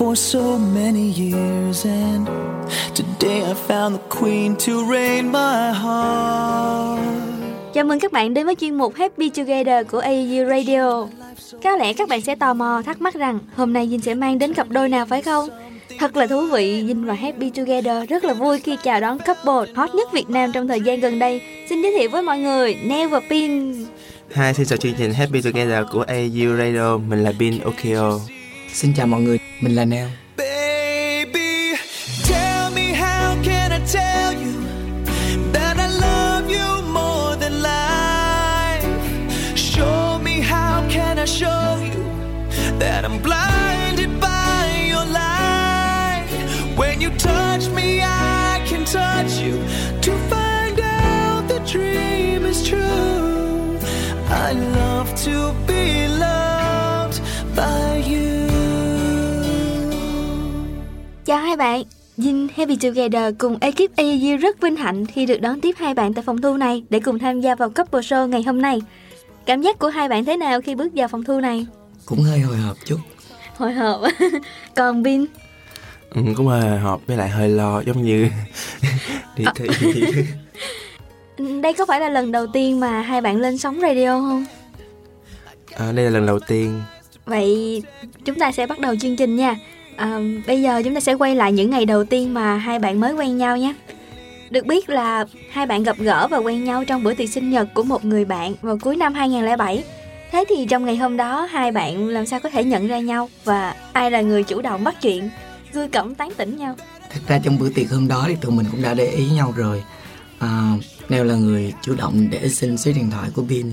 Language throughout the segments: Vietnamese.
for so many years, and today I found the queen to reign my heart. Chào mừng các bạn đến với chuyên mục Happy Together của AU Radio. Có lẽ các bạn sẽ tò mò thắc mắc rằng hôm nay Dinh sẽ mang đến cặp đôi nào phải không? Thật là thú vị, Dinh và Happy Together rất là vui khi chào đón couple hot nhất Việt Nam trong thời gian gần đây. Xin giới thiệu với mọi người, Neo và Pin. Hi, xin chào chương trình Happy Together của AU Radio, mình là Bin Okio. Xin chào mọi người, mình là Neo. Baby, tell me how can I tell you that I love you more than life? Show me how can I show you that I'm blinded by your light? When you touch me, I can touch you to find out the dream is true. I love to hai bạn, Dinh Happy Together cùng ekip AU rất vinh hạnh khi được đón tiếp hai bạn tại phòng thu này để cùng tham gia vào couple show ngày hôm nay. Cảm giác của hai bạn thế nào khi bước vào phòng thu này? Cũng hơi hồi hộp chút. Hồi hộp. Còn Bin, Ừ, cũng hơi họp với lại hơi lo giống như đi thi. đây có phải là lần đầu tiên mà hai bạn lên sóng radio không? À, đây là lần đầu tiên. Vậy chúng ta sẽ bắt đầu chương trình nha. À, bây giờ chúng ta sẽ quay lại những ngày đầu tiên mà hai bạn mới quen nhau nhé. Được biết là hai bạn gặp gỡ và quen nhau trong bữa tiệc sinh nhật của một người bạn vào cuối năm 2007. Thế thì trong ngày hôm đó hai bạn làm sao có thể nhận ra nhau và ai là người chủ động bắt chuyện, gươi cẩm tán tỉnh nhau? Thật ra trong bữa tiệc hôm đó thì tụi mình cũng đã để ý nhau rồi. À, Neo là người chủ động để xin số điện thoại của Bin.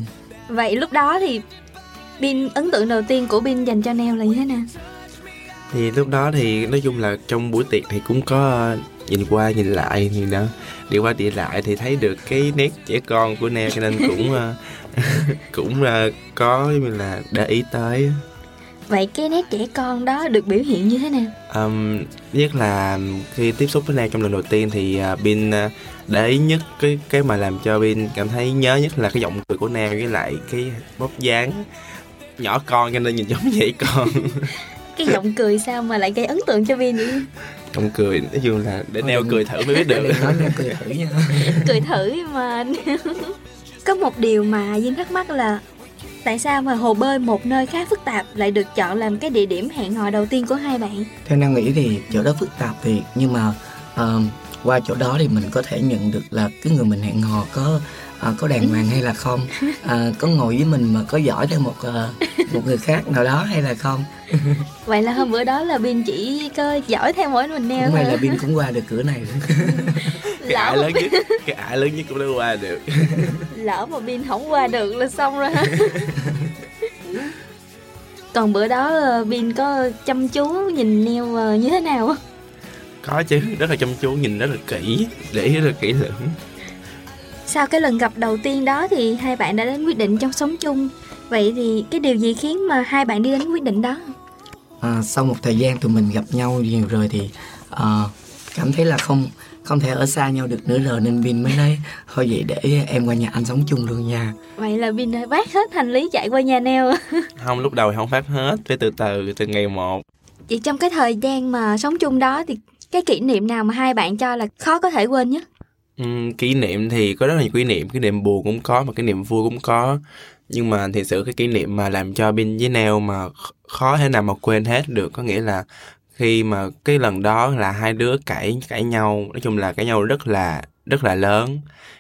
Vậy lúc đó thì Bin ấn tượng đầu tiên của Bin dành cho Neo là như thế nào? Thì lúc đó thì nói chung là trong buổi tiệc thì cũng có ờ, nhìn qua nhìn lại thì đó đi qua đi lại thì thấy được cái nét trẻ con của Neo cho nên cũng ờ, cũng ờ, có như là để ý tới. Vậy cái nét trẻ con đó được biểu hiện như thế nào? Um, nhất là khi tiếp xúc với Neo trong lần đầu tiên thì uh, Bin uh, để ý nhất cái cái mà làm cho Bin cảm thấy nhớ nhất là cái giọng cười của Neo với lại cái bóc dáng nhỏ con cho nên nhìn giống vậy con Cái giọng cười sao mà lại gây ấn tượng cho Bin vậy? giọng cười nói chung là để Neo cười thử mới biết được Đừng nói Neo cười thử nha. cười thử mà có một điều mà Dinh thắc mắc là tại sao mà hồ bơi một nơi khá phức tạp lại được chọn làm cái địa điểm hẹn hò đầu tiên của hai bạn Theo Neo nghĩ thì chỗ đó phức tạp thiệt nhưng mà ờ, qua chỗ đó thì mình có thể nhận được là cái người mình hẹn hò có ờ, có đàng hoàng hay là không, Ờ, có ngồi với mình mà có giỏi theo một ờ, một người khác nào đó hay là không. vậy là hôm bữa đó là Bin chỉ có giỏi theo mỗi mình neo may là Bin cũng qua được cửa này. cái ải lớn nhất cái ải lớn nhất cũng đã qua được lỡ mà Bin không qua được là xong rồi còn bữa đó ờ, Bin có chăm chú nhìn neo ờ, như thế nào? Có chứ rất là chăm chú nhìn rất là kỹ để ý rất là kỹ lưỡng Sau cái lần gặp đầu tiên đó thì hai bạn đã đến quyết định trong sống chung Vậy thì cái điều gì khiến mà hai bạn đi đến quyết định đó? À, sau một thời gian tụi mình gặp nhau nhiều rồi thì ờ, cảm thấy là không không thể ở xa nhau được nữa rồi nên Bin mới nói thôi vậy để em qua nhà anh sống chung luôn nha. Vậy là Bin đã vác hết hành lý chạy qua nhà Neo không lúc đầu thì không phát hết phải từ từ từ ngày một Vậy trong cái thời gian mà sống chung đó thì cái kỷ niệm nào mà hai bạn cho là khó có thể quên nhất? ừ, kỷ niệm thì có rất là nhiều kỷ niệm. Kỷ niệm buồn cũng có mà kỷ niệm vui cũng có. Nhưng mà thật sự cái kỷ niệm mà làm cho Bin với Neo mà khó thể nào mà quên hết được. Có nghĩa là khi mà cái lần đó là hai đứa cãi cãi nhau. Nói chung là cãi nhau rất là rất là lớn.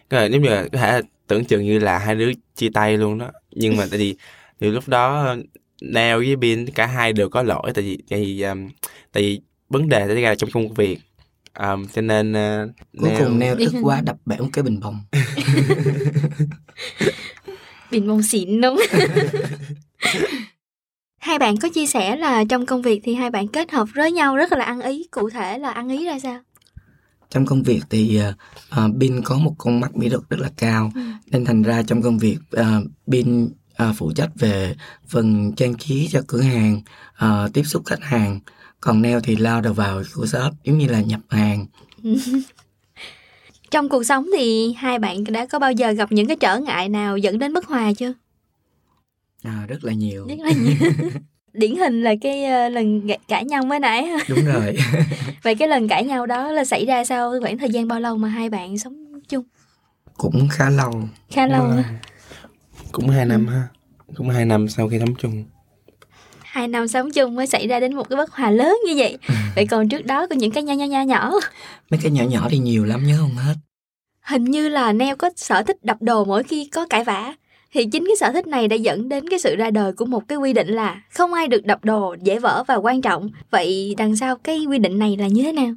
Cái giống như là có thể tưởng chừng như là hai đứa chia tay luôn đó. Nhưng mà tại vì thì lúc đó Neo với Bin cả hai đều có lỗi. Tại vì tại vì um, tại vì vấn đề xảy ra trong công việc um, cho nên uh, Cuối cùng Neo tức quá đập bể một cái bình bông. Bin mong xịn đúng Hai bạn có chia sẻ là trong công việc thì hai bạn kết hợp với nhau rất là ăn ý Cụ thể là ăn ý ra sao? Trong công việc thì ờ, Bin có một con mắt mỹ thuật rất là cao Ừ. nên thành ra trong công việc ờ, Bin ờ, phụ trách về phần trang trí cho cửa hàng, ờ, tiếp xúc khách hàng. Còn Neo thì lao đầu vào của shop giống như là nhập hàng. Trong cuộc sống thì hai bạn đã có bao giờ gặp những cái trở ngại nào dẫn đến bất hòa chưa? À, rất là nhiều. Rất là nhiều. điển hình là cái ờ, lần cãi nhau mới nãy ha. đúng rồi vậy cái lần cãi nhau đó là xảy ra sau khoảng thời gian bao lâu mà hai bạn sống chung cũng khá lâu khá lâu cũng hai năm ha cũng hai năm sau khi sống chung hai năm sống chung mới xảy ra đến một cái bất hòa lớn như vậy. Vậy còn trước đó có những cái nho nho nho nhỏ? Mấy cái nhỏ nhỏ thì nhiều lắm nhớ không hết? Hình như là neo có sở thích đập đồ mỗi khi có cãi vã. Thì chính cái sở thích này đã dẫn đến cái sự ra đời của một cái quy định là không ai được đập đồ dễ vỡ và quan trọng. Vậy đằng sau cái quy định này là như thế nào?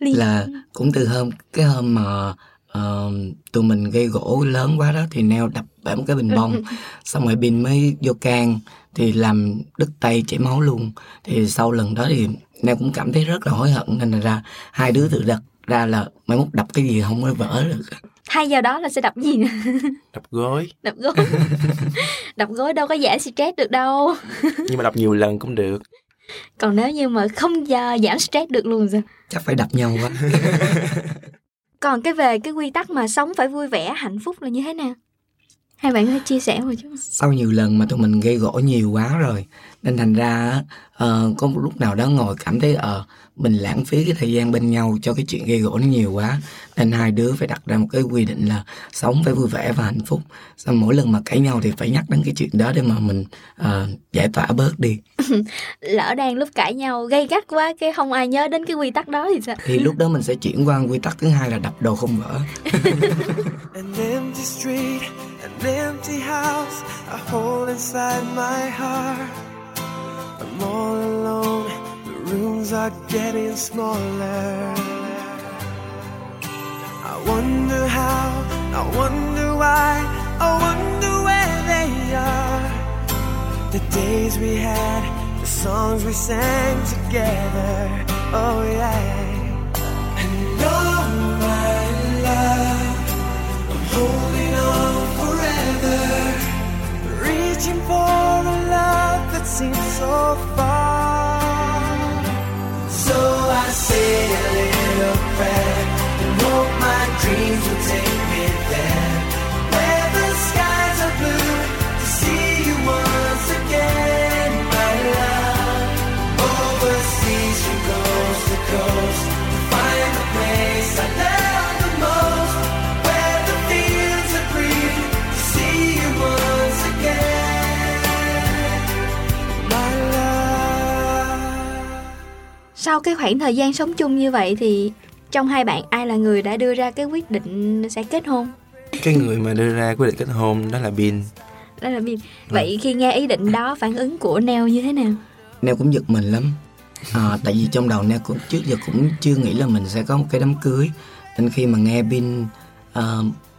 Liên- là cũng từ hôm cái hôm mà ờ, tụi mình gây gỗ lớn quá đó thì neo đập bể một cái bình bông. Xong rồi bin mới vô can thì làm đứt tay chảy máu luôn. Thì sau lần đó thì neo cũng cảm thấy rất là hối hận nên là ra hai đứa tự đặt ra là mai mốt đập cái gì không có vỡ được. Thay vào đó là sẽ đập gì nè đập gối. Đập gối. Đập gối đâu có giảm stress được đâu. Nhưng mà đập nhiều lần cũng được. Còn nếu như mà không giờ giảm stress được luôn sao? Chắc phải đập nhau quá. Còn cái về cái quy tắc mà sống phải vui vẻ hạnh phúc là như thế nào hai bạn có chia sẻ một chút sau nhiều lần mà tụi mình gây gỗ nhiều quá rồi nên thành ra uh, có một lúc nào đó ngồi cảm thấy ờ mình lãng phí cái thời gian bên nhau cho cái chuyện gây gỗ nó nhiều quá nên hai đứa phải đặt ra một cái quy định là sống phải vui vẻ và hạnh phúc sau mỗi lần mà cãi nhau thì phải nhắc đến cái chuyện đó để mà mình ờ, giải tỏa bớt đi lỡ đang lúc cãi nhau gây gắt quá cái không ai nhớ đến cái quy tắc đó thì sao thì lúc đó mình sẽ chuyển qua quy tắc thứ hai là đập đồ không vỡ An empty street, an empty house, a hole inside my heart. I'm all alone, the rooms are getting smaller. I wonder how, I wonder why, I wonder where they are. The days we had, the songs we sang together, oh yeah. And oh my love. I'm holding on forever, reaching for a love that seems so far. So I say a little prayer hope my dreams will take me there, where the skies are blue to see you once again, my love. Overseas from coast to coast to find the place I love the most. Where the fields are green to see you once again, my love. sau cái khoảng thời gian sống chung như vậy thì trong hai bạn ai là người đã đưa ra cái quyết định sẽ kết hôn? Cái người mà đưa ra quyết định kết hôn đó là bin. Đó là Bin. Vậy khi nghe ý định đó phản ứng của Neo như thế nào? Neo cũng giật mình lắm. À, Tại vì trong đầu Neo cũng trước giờ cũng chưa nghĩ là mình sẽ có một cái đám cưới. Nên khi mà nghe Bin à,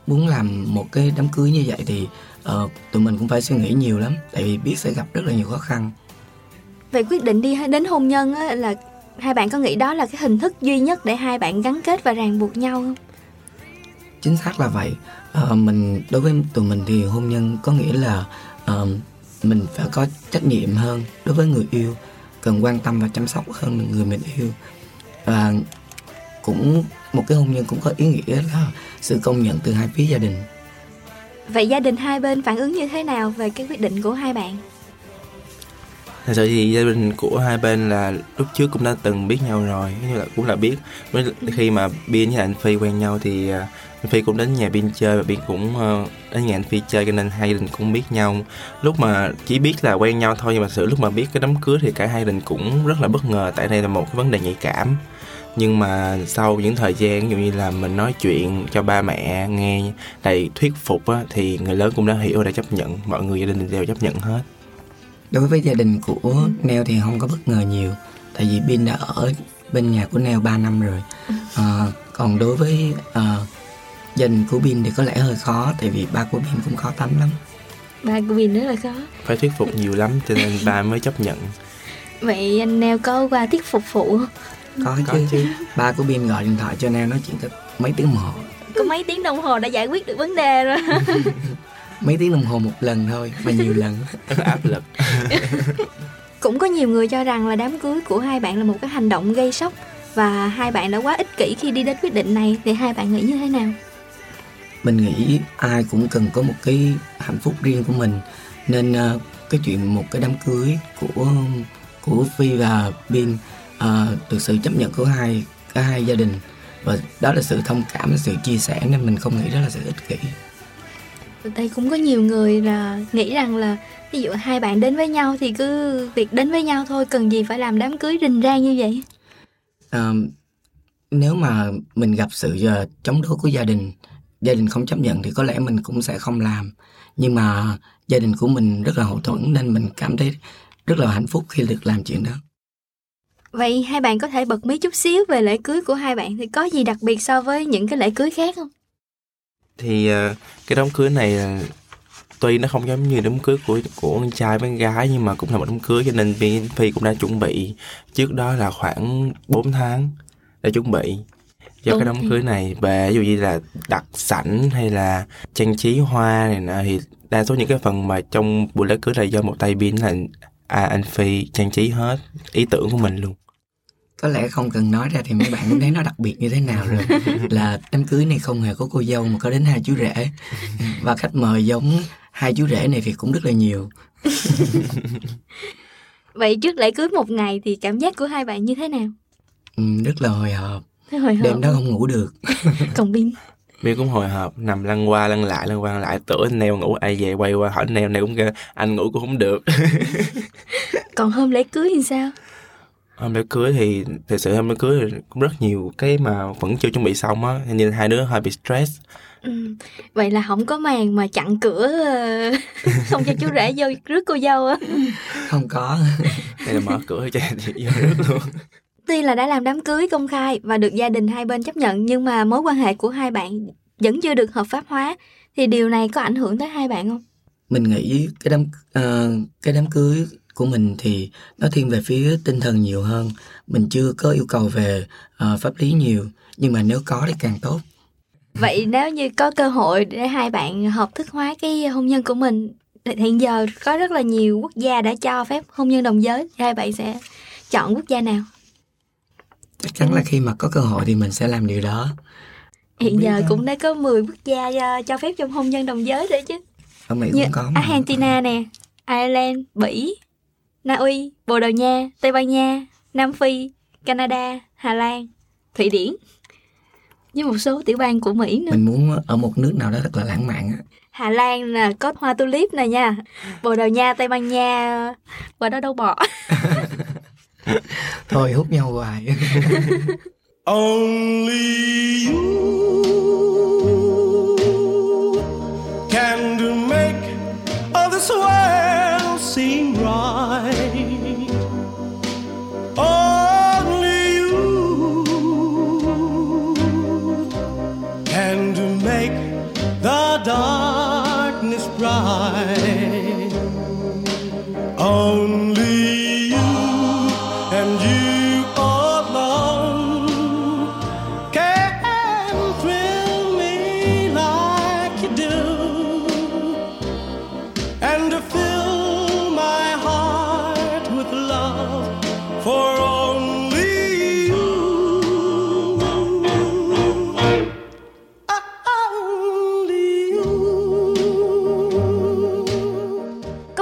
muốn làm một cái đám cưới như vậy thì ờ, tụi mình cũng phải suy nghĩ nhiều lắm. Tại vì biết sẽ gặp rất là nhiều khó khăn. Về quyết định đi đến hôn nhân á, là hai bạn có nghĩ đó là cái hình thức duy nhất để hai bạn gắn kết và ràng buộc nhau không? Chính xác là vậy. Ờ, mình Đối với tụi mình thì hôn nhân có nghĩa là ờ, Mình phải có trách nhiệm hơn đối với người yêu Cần quan tâm và chăm sóc hơn người mình yêu. Và cũng một cái hôn nhân cũng có ý nghĩa là sự công nhận từ hai phía gia đình. Vậy gia đình hai bên phản ứng như thế nào về cái quyết định của hai bạn thật sự thì gia đình của hai bên là lúc trước cũng đã từng biết nhau rồi như là cũng là biết. Khi mà biên với anh phi quen nhau thì à, anh phi cũng đến nhà biên chơi và biên cũng ờ, đến nhà anh phi chơi cho nên hai gia đình cũng biết nhau. Lúc mà chỉ biết là quen nhau thôi nhưng mà sự lúc mà biết cái đám cưới thì cả hai gia đình cũng rất là bất ngờ tại đây là một cái vấn đề nhạy cảm. Nhưng mà sau những thời gian ví dụ như là mình nói chuyện cho ba mẹ nghe đầy thuyết phục á, thì người lớn cũng đã hiểu và đã chấp nhận mọi người gia đình đều chấp nhận hết. Đối với gia đình của Neo thì không có bất ngờ nhiều Tại vì Bin đã ở bên nhà của Neo 3 năm rồi. Ờ, Còn đối với ờ, gia đình của Bin thì có lẽ hơi khó Tại vì ba của Bin cũng khó tánh lắm. Ba của Bin rất là khó. Phải thuyết phục nhiều lắm cho nên ba mới chấp nhận. Vậy anh Neo có qua thuyết phục phụ không? Có, Có chứ. chứ. Ba của Bin gọi điện thoại cho Neo nói chuyện tới mấy tiếng đồng hồ. Có mấy tiếng đồng hồ đã giải quyết được vấn đề rồi Mấy tiếng đồng hồ một lần thôi Mà nhiều lần. Áp lực. Cũng có nhiều người cho rằng là đám cưới của hai bạn là một cái hành động gây sốc và hai bạn đã quá ích kỷ khi đi đến quyết định này. Thì hai bạn nghĩ như thế nào? Mình nghĩ ai cũng cần có một cái hạnh phúc riêng của mình. Nên ờ, cái chuyện một cái đám cưới của của phi và bin à, được sự chấp nhận của hai cả hai gia đình. Và đó là sự thông cảm sự chia sẻ nên mình không nghĩ đó là sự ích kỷ đây cũng có nhiều người là nghĩ rằng là ví dụ hai bạn đến với nhau thì cứ việc đến với nhau thôi cần gì phải làm đám cưới rình rang như vậy? À, nếu mà mình gặp sự uh, chống đối của gia đình gia đình không chấp nhận thì có lẽ mình cũng sẽ không làm. Nhưng mà gia đình của mình rất là hậu thuẫn nên mình cảm thấy rất là hạnh phúc khi được làm chuyện đó. Vậy hai bạn có thể bật mí chút xíu về lễ cưới của hai bạn thì có gì đặc biệt so với những cái lễ cưới khác không? Thì uh, cái đám cưới này uh, tuy nó không giống như đám cưới của của con trai với con gái nhưng mà cũng là một đám cưới cho nên bên phi cũng đã chuẩn bị trước đó là khoảng 4 tháng để chuẩn bị cho cái đám cưới này. Về ví dụ như là đặt sảnh hay là trang trí hoa này nọ thì đa số những cái phần mà trong buổi lễ cưới là do một tay pin là à, anh phi trang trí hết ý tưởng của mình luôn có lẽ không cần nói ra thì mấy bạn cũng thấy nó đặc biệt như thế nào rồi. Là đám cưới này không hề có cô dâu mà có đến hai chú rể. Và khách mời giống hai chú rể này thì cũng rất là nhiều. Vậy trước lễ cưới một ngày thì cảm giác của hai bạn như thế nào? Ừ, rất là hồi hộp. Hồi hộp. đêm đó không ngủ được. Còn pin Biên cũng hồi hộp nằm lăn qua lăn lại lăn qua lăn lại tưởng anh neo ngủ ai về quay qua hỏi anh neo này cũng kêu anh ngủ cũng không được. Còn hôm lễ cưới thì sao hôm lễ cưới thì thực sự hôm lễ cưới thì cũng rất nhiều cái mà vẫn chưa chuẩn bị xong á. Nên hai đứa hơi bị stress. Ừ. vậy là không có màn mà chặn cửa ờ, không cho chú rể vô rước cô dâu á. Không có. Đây là mở cửa cho chị vô rước luôn. Tuy là đã làm đám cưới công khai và được gia đình hai bên chấp nhận nhưng mà mối quan hệ của hai bạn vẫn chưa được hợp pháp hóa. Thì điều này có ảnh hưởng tới hai bạn không? Mình nghĩ cái đám uh, cái đám cưới của mình thì nó thiên về phía tinh thần nhiều hơn. Mình chưa có yêu cầu về uh, pháp lý nhiều nhưng mà nếu có thì càng tốt. Vậy nếu như có cơ hội để hai bạn hợp thức hóa cái hôn nhân của mình hiện giờ có rất là nhiều quốc gia đã cho phép hôn nhân đồng giới hai bạn sẽ chọn quốc gia nào? Chắc chắn là khi mà có cơ hội thì mình sẽ làm điều đó. Hiện giờ cũng đã có 10 quốc gia uh, cho phép trong hôn nhân đồng giới rồi chứ. Ở Mỹ như cũng có. Argentina nè Ireland Bỉ Na Uy Bồ Đào Nha Tây Ban Nha Nam Phi Canada Hà Lan. Thụy Điển. Với một số tiểu bang của Mỹ nữa. Mình muốn ở một nước nào đó thật là lãng mạn á. Hà Lan là có hoa tulip này nha. Bồ Đào Nha Tây Ban Nha qua đó đâu bỏ thôi hút nhau hoài. Only you can do make all this world seem right.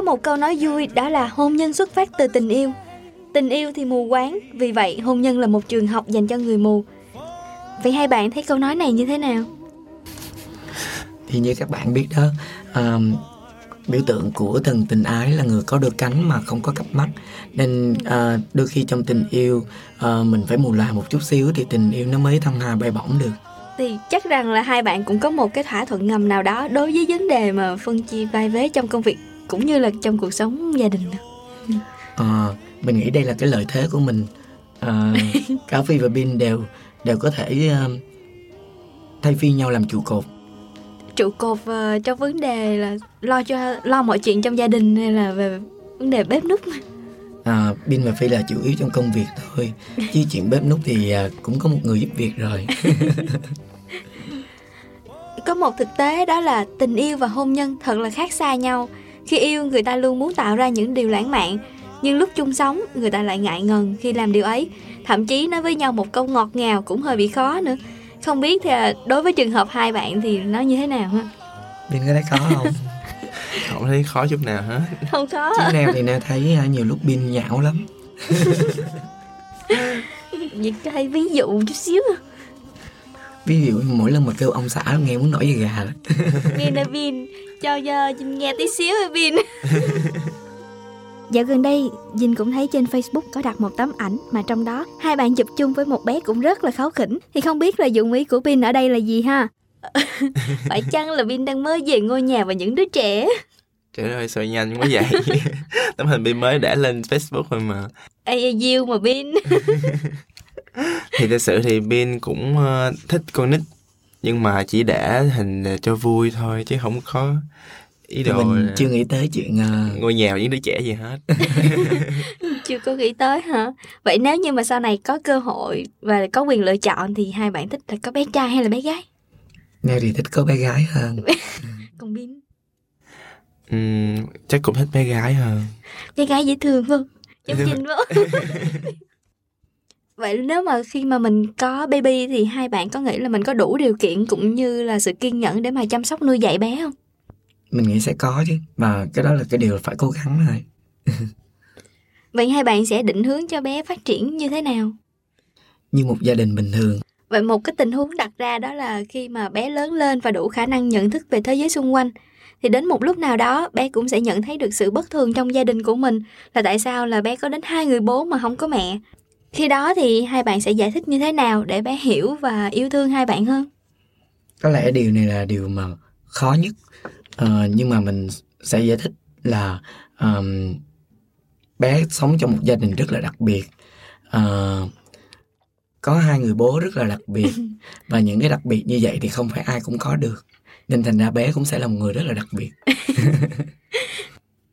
Một câu nói vui đó là hôn nhân xuất phát từ tình yêu. Tình yêu thì mù quáng Vì vậy hôn nhân là một trường học dành cho người mù. Vậy hai bạn thấy câu nói này như thế nào? thì như các bạn biết đó um, biểu tượng của thần tình ái là người có đôi cánh mà không có cặp mắt. Nên uh, đôi khi trong tình yêu uh, mình phải mù loà một chút xíu thì tình yêu nó mới thăng hoa bay bổng được. Thì chắc rằng là hai bạn cũng có một cái thỏa thuận ngầm nào đó Đối với vấn đề mà phân chia vai vế trong công việc Cũng như là trong cuộc sống gia đình Ờ, mình nghĩ đây là cái lợi thế của mình. Ờ, cả phi và bin đều đều có thể uh, thay phiên nhau làm trụ cột. Trụ cột ờ, trong vấn đề là lo cho lo mọi chuyện trong gia đình hay là về vấn đề bếp núc? À, bin và phi là chủ yếu trong công việc thôi. Chứ chuyện bếp núc thì à, cũng có một người giúp việc rồi. Có một thực tế đó là tình yêu và hôn nhân thật là khác xa nhau. Khi yêu người ta luôn muốn tạo ra những điều lãng mạn, nhưng lúc chung sống người ta lại ngại ngần khi làm điều ấy. Thậm chí nói với nhau một câu ngọt ngào cũng hơi bị khó nữa. Không biết thì à, đối với trường hợp hai bạn thì nó như thế nào ha? bin có thấy khó không không thấy khó chút nào hết không có chứ neo thì neo thấy à, nhiều lúc pin nhão lắm Vậy có hay ví dụ chút xíu ví dụ mỗi lần mà kêu ông xã nghe muốn nổi da gà đó. Vin ơi Vin Cho giờ Vin nghe tí xíu ơi Vin Dạo gần đây, Vinh cũng thấy trên Facebook có đặt một tấm ảnh mà trong đó hai bạn chụp chung với một bé cũng rất là kháu khỉnh. Thì không biết là dụng ý của Vin ở đây là gì ha? Phải chăng là Vin đang mới về ngôi nhà và những đứa trẻ? trời ơi sao nhanh quá vậy tấm hình pin mới đã lên facebook rồi mà ây diêu mà Vin thì thật sự thì pin cũng ờ, thích con nít nhưng mà chỉ để hình cho vui thôi chứ không có ý đồ mình là chưa nghĩ tới chuyện à, ngôi nhà với đứa trẻ gì hết Chưa có nghĩ tới hả? Vậy nếu như mà sau này có cơ hội và có quyền lựa chọn thì hai bạn thích là có bé trai hay là bé gái? neo thì thích có bé gái hơn Còn Vin, Ừm, chắc cũng thích bé gái hơn bé gái dễ thương không? Giống thương. Vinh không? Vậy nếu mà khi mà mình có baby thì hai bạn có nghĩ là mình có đủ điều kiện cũng như là sự kiên nhẫn để mà chăm sóc nuôi dạy bé không? mình nghĩ sẽ có chứ và cái đó là cái điều phải cố gắng thôi Vậy hai bạn sẽ định hướng cho bé phát triển như thế nào? như một gia đình bình thường Vậy một cái tình huống đặt ra đó là khi mà bé lớn lên và đủ khả năng nhận thức về thế giới xung quanh thì đến một lúc nào đó bé cũng sẽ nhận thấy được sự bất thường trong gia đình của mình là tại sao là bé có đến hai người bố mà không có mẹ. Khi đó thì hai bạn sẽ giải thích như thế nào để bé hiểu và yêu thương hai bạn hơn? có lẽ điều này là điều mà khó nhất. Ờ, nhưng mà mình sẽ giải thích là ờm, bé sống trong một gia đình rất là đặc biệt. Ờ, có hai người bố rất là đặc biệt. Và những cái đặc biệt như vậy thì không phải ai cũng có được. Nên thành ra bé cũng sẽ là một người rất là đặc biệt.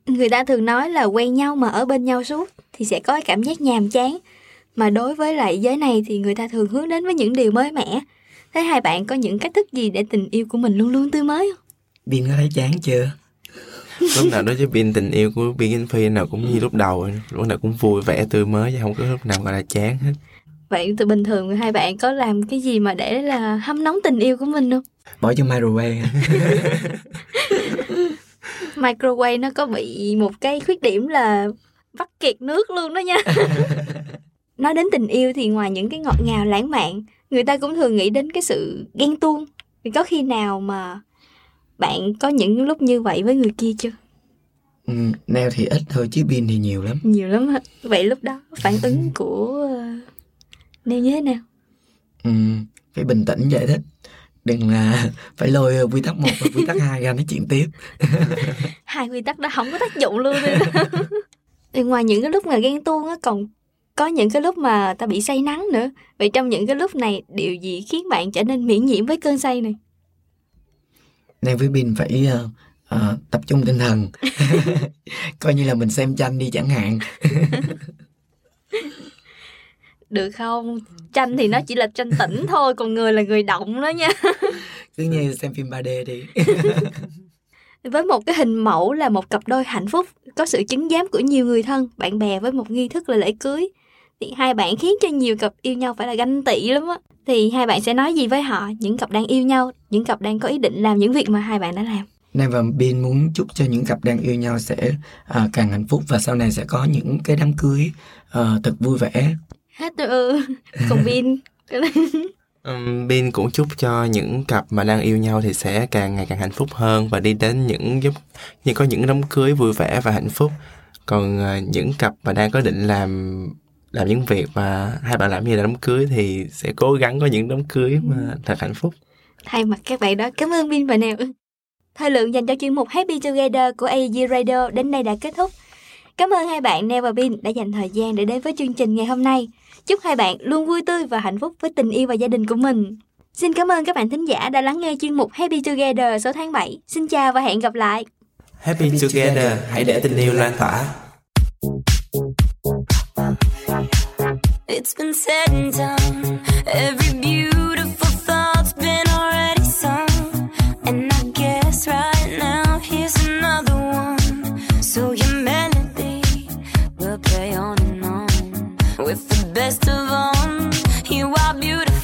Người ta thường nói là quen nhau mà ở bên nhau suốt thì sẽ có cái cảm giác nhàm chán. Mà đối với lại giới này thì người ta thường hướng đến với những điều mới mẻ. Thế hai bạn có những cách thức gì để tình yêu của mình luôn luôn tươi mới không? Bin có thấy chán chưa lúc nào đối với pin tình yêu của pin Kinh Phi nào cũng như lúc đầu lúc nào cũng vui vẻ tươi mới chứ không có lúc nào gọi là chán hết Vậy từ bình thường hai bạn có làm cái gì mà để là hâm nóng tình yêu của mình không? bỏ cho microwave Microwave nó có bị một cái khuyết điểm là vắt kiệt nước luôn đó nha. Nói đến tình yêu thì ngoài những cái ngọt ngào lãng mạn, người ta cũng thường nghĩ đến cái sự ghen tuông. Thì có khi nào mà bạn có những lúc như vậy với người kia chưa? ừ, Neo thì ít thôi chứ Bin thì nhiều lắm Nhiều lắm hả? Vậy lúc đó phản ứng của ờ, Nêu như thế nào? ừ, phải bình tĩnh giải thích đừng là phải lôi quy tắc một và quy tắc hai ra nói chuyện tiếp Hai quy tắc đó không có tác dụng luôn thì ngoài những cái lúc mà ghen tuông á còn có những cái lúc mà ta bị say nắng nữa. Vậy trong những cái lúc này điều gì khiến bạn trở nên miễn nhiễm với cơn say này? Neo với Bin phải ờ, ờ, tập trung tinh thần coi như là mình xem tranh đi chẳng hạn Được không? Tranh thì nó chỉ là tranh tĩnh thôi, còn người là người động đó nha. cứ như xem phim 3D đi Với một cái hình mẫu là một cặp đôi hạnh phúc, có sự chứng giám của nhiều người thân, bạn bè với một nghi thức là lễ cưới. Thì hai bạn khiến cho nhiều cặp yêu nhau phải là ganh tị lắm á. Thì hai bạn sẽ nói gì với họ, những cặp đang yêu nhau, những cặp đang có ý định làm những việc mà hai bạn đã làm. Neo và Bin muốn chúc cho những cặp đang yêu nhau sẽ ờ, càng hạnh phúc và sau này sẽ có những cái đám cưới ờ, thật vui vẻ Hát ừ, còn Bin. um, Bin cũng chúc cho những cặp mà đang yêu nhau thì sẽ càng ngày càng hạnh phúc hơn và đi đến những giúp như có những đám cưới vui vẻ và hạnh phúc còn ờ, những cặp mà đang có định làm làm những việc mà hai bạn làm như là đám cưới thì sẽ cố gắng có những đám cưới mà thật hạnh phúc Thay mặt các bạn đó, cảm ơn Bin và Nèo. Thời lượng dành cho chuyên mục Happy Together của AEG Radio đến đây đã kết thúc. Cảm ơn hai bạn Neo và Bin đã dành thời gian để đến với chương trình ngày hôm nay. Chúc hai bạn luôn vui tươi và hạnh phúc với tình yêu và gia đình của mình. Xin cảm ơn các bạn thính giả đã lắng nghe chuyên mục Happy Together số tháng 7. Xin chào và hẹn gặp lại. Happy together hãy để tình yêu lan tỏa It's been said and done. Every beautiful thought's been already sung. And I guess right now, here's another one. So your melody will play on and on. With the best of all, you are beautiful.